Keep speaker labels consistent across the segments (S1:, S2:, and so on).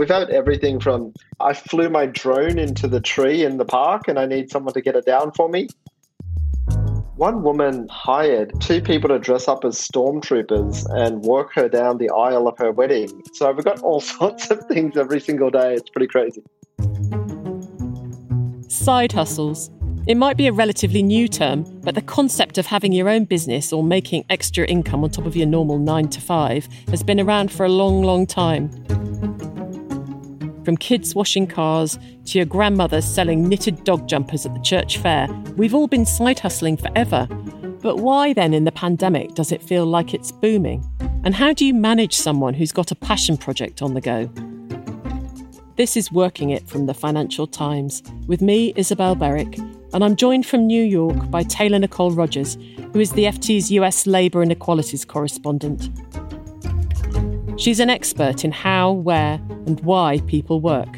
S1: We've had everything from I flew my drone into the tree in the park and I need someone to get it down for me. One woman hired two people to dress up as stormtroopers and walk her down the aisle of her wedding. So we've got all sorts of things every single day. It's pretty crazy.
S2: Side hustles. It might be a relatively new term, but the concept of having your own business or making extra income on top of your normal nine to five has been around for a long, long time. From kids washing cars to your grandmother selling knitted dog jumpers at the church fair, we've all been side hustling forever. But why then in the pandemic does it feel like it's booming? And how do you manage someone who's got a passion project on the go? This is Working It from the Financial Times with me, Isabel Berwick, and I'm joined from New York by Taylor Nicole Rogers, who is the FT's US Labour and Equalities correspondent. She's an expert in how, where, and why people work.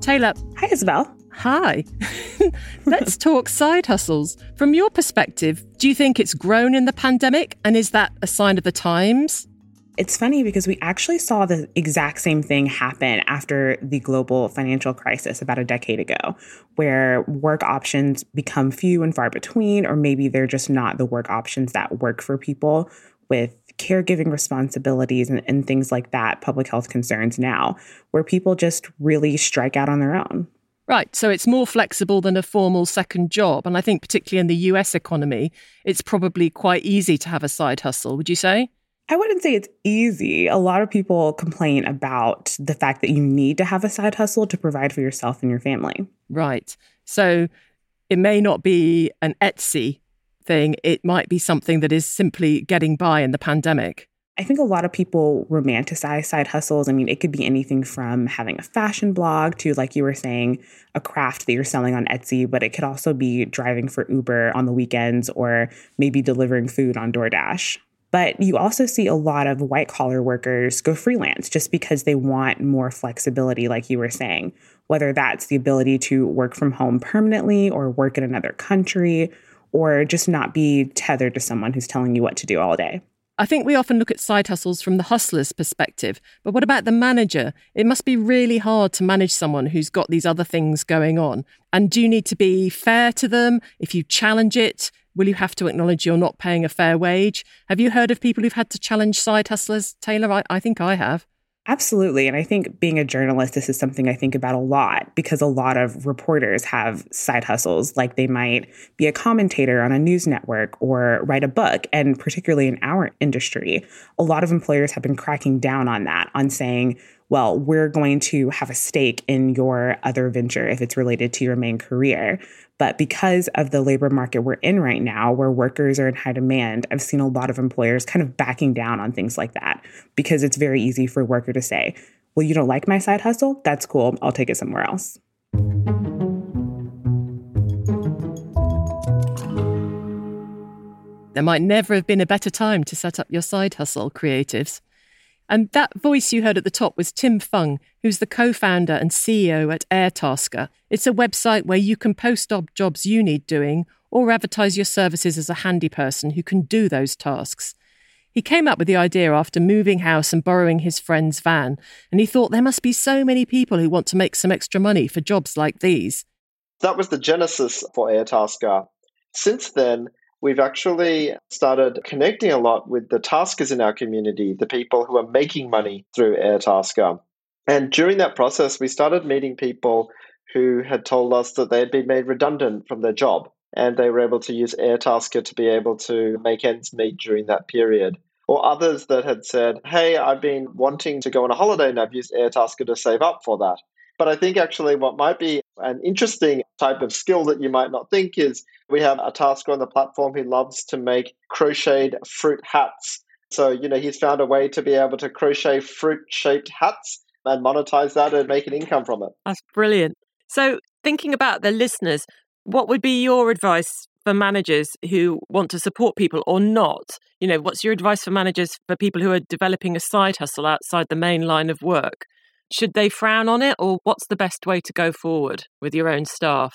S2: Taylor.
S3: Hi, Isabel.
S2: Hi. Let's talk side hustles. From your perspective, do you think it's grown in the pandemic? And is that a sign of the times?
S3: It's funny because we actually saw the exact same thing happen after the global financial crisis about a decade ago, where work options become few and far between, or maybe they're just not the work options that work for people with caregiving responsibilities and, and things like that, public health concerns now, where people just really strike out on their own.
S2: Right. So it's more flexible than a formal second job. And I think, particularly in the US economy, it's probably quite easy to have a side hustle, would you say?
S3: I wouldn't say it's easy. A lot of people complain about the fact that you need to have a side hustle to provide for yourself and your family.
S2: Right. So it may not be an Etsy thing, it might be something that is simply getting by in the pandemic.
S3: I think a lot of people romanticize side hustles. I mean, it could be anything from having a fashion blog to, like you were saying, a craft that you're selling on Etsy, but it could also be driving for Uber on the weekends or maybe delivering food on DoorDash. But you also see a lot of white collar workers go freelance just because they want more flexibility, like you were saying, whether that's the ability to work from home permanently or work in another country or just not be tethered to someone who's telling you what to do all day.
S2: I think we often look at side hustles from the hustler's perspective, but what about the manager? It must be really hard to manage someone who's got these other things going on. And do you need to be fair to them? If you challenge it, Will you have to acknowledge you're not paying a fair wage? Have you heard of people who've had to challenge side hustlers, Taylor? I, I think I have.
S3: Absolutely. And I think being a journalist, this is something I think about a lot because a lot of reporters have side hustles. Like they might be a commentator on a news network or write a book. And particularly in our industry, a lot of employers have been cracking down on that, on saying, well, we're going to have a stake in your other venture if it's related to your main career. But because of the labor market we're in right now, where workers are in high demand, I've seen a lot of employers kind of backing down on things like that because it's very easy for a worker to say, well, you don't like my side hustle? That's cool. I'll take it somewhere else.
S2: There might never have been a better time to set up your side hustle, creatives. And that voice you heard at the top was Tim Fung, who's the co founder and CEO at Airtasker. It's a website where you can post up jobs you need doing or advertise your services as a handy person who can do those tasks. He came up with the idea after moving house and borrowing his friend's van, and he thought there must be so many people who want to make some extra money for jobs like these.
S1: That was the genesis for Airtasker. Since then, we've actually started connecting a lot with the taskers in our community, the people who are making money through Airtasker. And during that process, we started meeting people who had told us that they had been made redundant from their job and they were able to use Airtasker to be able to make ends meet during that period. Or others that had said, Hey, I've been wanting to go on a holiday and I've used Airtasker to save up for that. But I think actually what might be an interesting type of skill that you might not think is we have a tasker on the platform who loves to make crocheted fruit hats. So, you know, he's found a way to be able to crochet fruit shaped hats and monetize that and make an income from it.
S2: That's brilliant. So, thinking about the listeners, what would be your advice for managers who want to support people or not? You know, what's your advice for managers for people who are developing a side hustle outside the main line of work? Should they frown on it, or what's the best way to go forward with your own staff?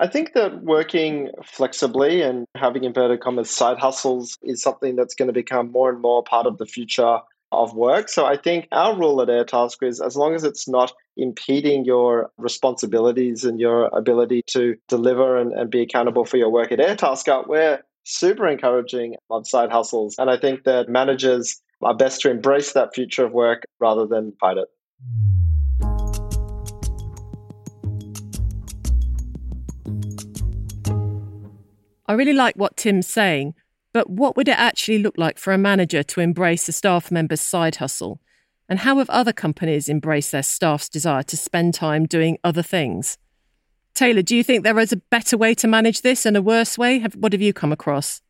S1: I think that working flexibly and having inverted commas side hustles is something that's going to become more and more part of the future of work. So I think our rule at Airtasker is as long as it's not impeding your responsibilities and your ability to deliver and, and be accountable for your work at Airtasker, we're super encouraging of side hustles. And I think that managers are best to embrace that future of work rather than fight it.
S2: I really like what Tim's saying, but what would it actually look like for a manager to embrace a staff member's side hustle? And how have other companies embraced their staff's desire to spend time doing other things? Taylor, do you think there is a better way to manage this and a worse way? Have, what have you come across?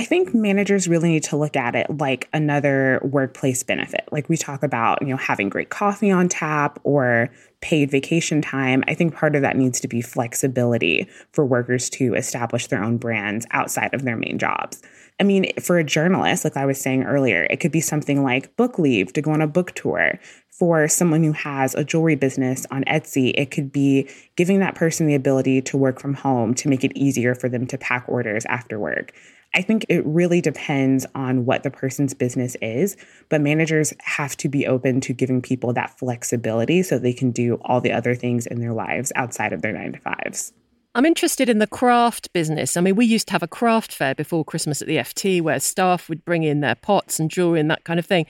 S3: I think managers really need to look at it like another workplace benefit. Like we talk about, you know, having great coffee on tap or paid vacation time. I think part of that needs to be flexibility for workers to establish their own brands outside of their main jobs. I mean, for a journalist, like I was saying earlier, it could be something like book leave to go on a book tour. For someone who has a jewelry business on Etsy, it could be giving that person the ability to work from home to make it easier for them to pack orders after work. I think it really depends on what the person's business is, but managers have to be open to giving people that flexibility so they can do all the other things in their lives outside of their nine to fives.
S2: I'm interested in the craft business. I mean, we used to have a craft fair before Christmas at the FT where staff would bring in their pots and jewelry and that kind of thing.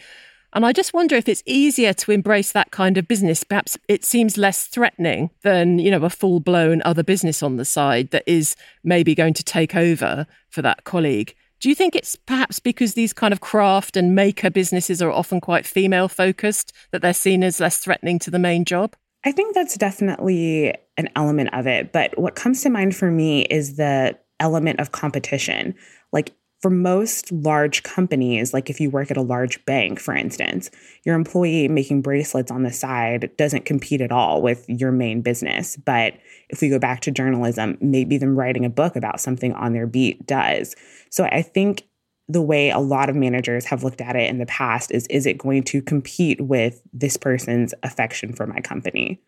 S2: And I just wonder if it's easier to embrace that kind of business. Perhaps it seems less threatening than, you know, a full blown other business on the side that is maybe going to take over for that colleague. Do you think it's perhaps because these kind of craft and maker businesses are often quite female focused that they're seen as less threatening to the main job?
S3: I think that's definitely an element of it. But what comes to mind for me is the element of competition. Like for most large companies, like if you work at a large bank, for instance, your employee making bracelets on the side doesn't compete at all with your main business. But if we go back to journalism, maybe them writing a book about something on their beat does. So I think the way a lot of managers have looked at it in the past is is it going to compete with this person's affection for my company?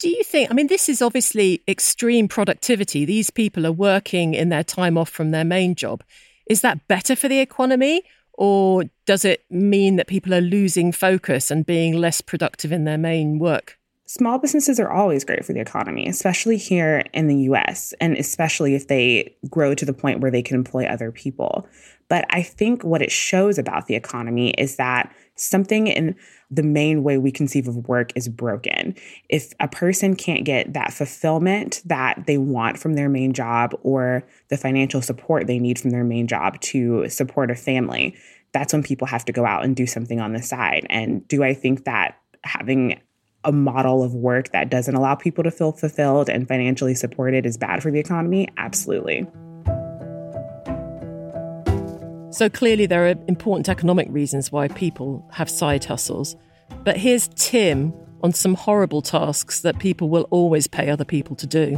S2: Do you think, I mean, this is obviously extreme productivity. These people are working in their time off from their main job. Is that better for the economy? Or does it mean that people are losing focus and being less productive in their main work?
S3: Small businesses are always great for the economy, especially here in the US, and especially if they grow to the point where they can employ other people. But I think what it shows about the economy is that something in the main way we conceive of work is broken. If a person can't get that fulfillment that they want from their main job or the financial support they need from their main job to support a family, that's when people have to go out and do something on the side. And do I think that having a model of work that doesn't allow people to feel fulfilled and financially supported is bad for the economy? Absolutely.
S2: So clearly, there are important economic reasons why people have side hustles. But here's Tim on some horrible tasks that people will always pay other people to do.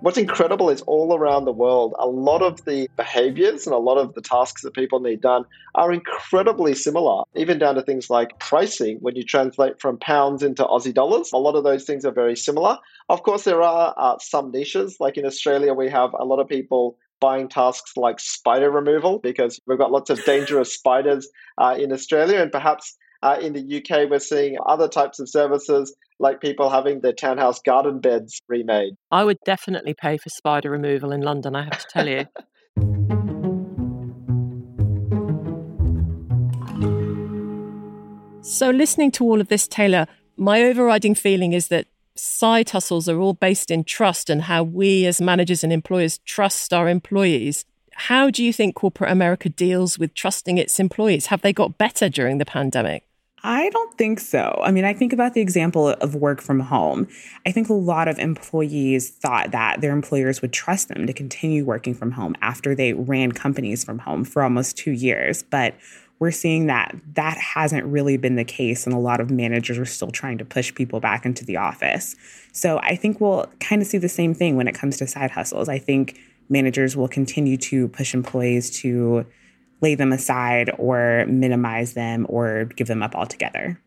S1: What's incredible is all around the world, a lot of the behaviors and a lot of the tasks that people need done are incredibly similar, even down to things like pricing. When you translate from pounds into Aussie dollars, a lot of those things are very similar. Of course, there are uh, some niches. Like in Australia, we have a lot of people buying tasks like spider removal because we've got lots of dangerous spiders uh, in Australia. And perhaps uh, in the UK, we're seeing other types of services like people having their townhouse garden beds remade.
S2: I would definitely pay for spider removal in London, I have to tell you. so, listening to all of this, Taylor, my overriding feeling is that side hustles are all based in trust and how we as managers and employers trust our employees. How do you think corporate America deals with trusting its employees? Have they got better during the pandemic?
S3: I don't think so. I mean, I think about the example of work from home. I think a lot of employees thought that their employers would trust them to continue working from home after they ran companies from home for almost two years. But we're seeing that that hasn't really been the case and a lot of managers are still trying to push people back into the office so i think we'll kind of see the same thing when it comes to side hustles i think managers will continue to push employees to lay them aside or minimize them or give them up altogether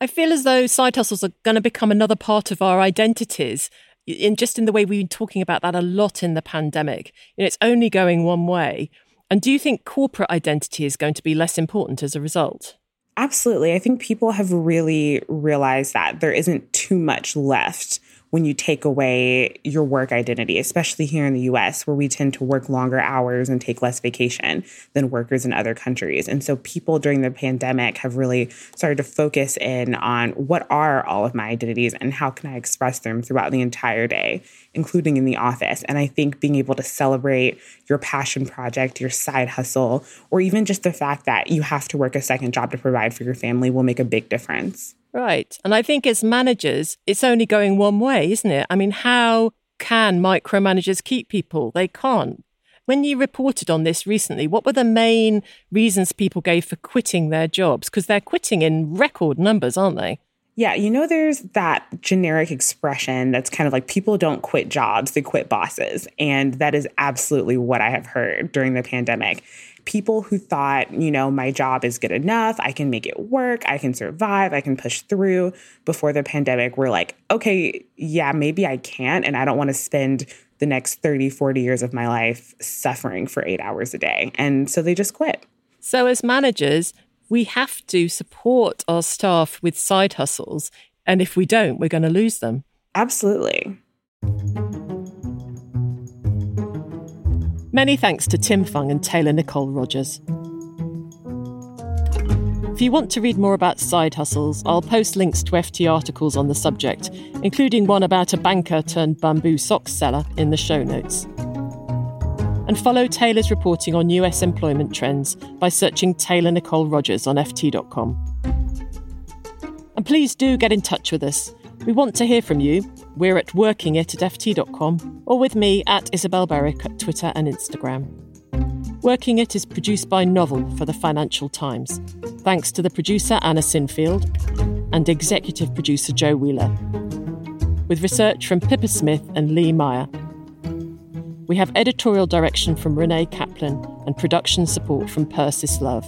S2: i feel as though side hustles are going to become another part of our identities in just in the way we've been talking about that a lot in the pandemic. Know, it's only going one way. And do you think corporate identity is going to be less important as a result?
S3: Absolutely. I think people have really realized that there isn't too much left when you take away your work identity, especially here in the US, where we tend to work longer hours and take less vacation than workers in other countries. And so people during the pandemic have really started to focus in on what are all of my identities and how can I express them throughout the entire day, including in the office. And I think being able to celebrate your passion project, your side hustle, or even just the fact that you have to work a second job to provide for your family will make a big difference.
S2: Right. And I think as managers, it's only going one way, isn't it? I mean, how can micromanagers keep people? They can't. When you reported on this recently, what were the main reasons people gave for quitting their jobs? Because they're quitting in record numbers, aren't they?
S3: Yeah, you know, there's that generic expression that's kind of like people don't quit jobs, they quit bosses. And that is absolutely what I have heard during the pandemic people who thought, you know, my job is good enough, I can make it work, I can survive, I can push through before the pandemic were like, okay, yeah, maybe I can't. And I don't want to spend the next 30, 40 years of my life suffering for eight hours a day. And so they just quit.
S2: So, as managers, we have to support our staff with side hustles. And if we don't, we're going to lose them.
S3: Absolutely.
S2: Many thanks to Tim Fung and Taylor Nicole Rogers. If you want to read more about side hustles, I'll post links to FT articles on the subject, including one about a banker turned bamboo socks seller in the show notes. And follow Taylor's reporting on US employment trends by searching Taylor Nicole Rogers on FT.com. And please do get in touch with us. We want to hear from you. We're at workingit at ft.com or with me at Isabel Berwick at Twitter and Instagram. Working It is produced by Novel for the Financial Times. Thanks to the producer Anna Sinfield and executive producer Joe Wheeler. With research from Pippa Smith and Lee Meyer. We have editorial direction from Renee Kaplan and production support from Persis Love.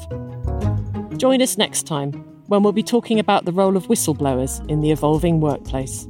S2: Join us next time when we'll be talking about the role of whistleblowers in the evolving workplace.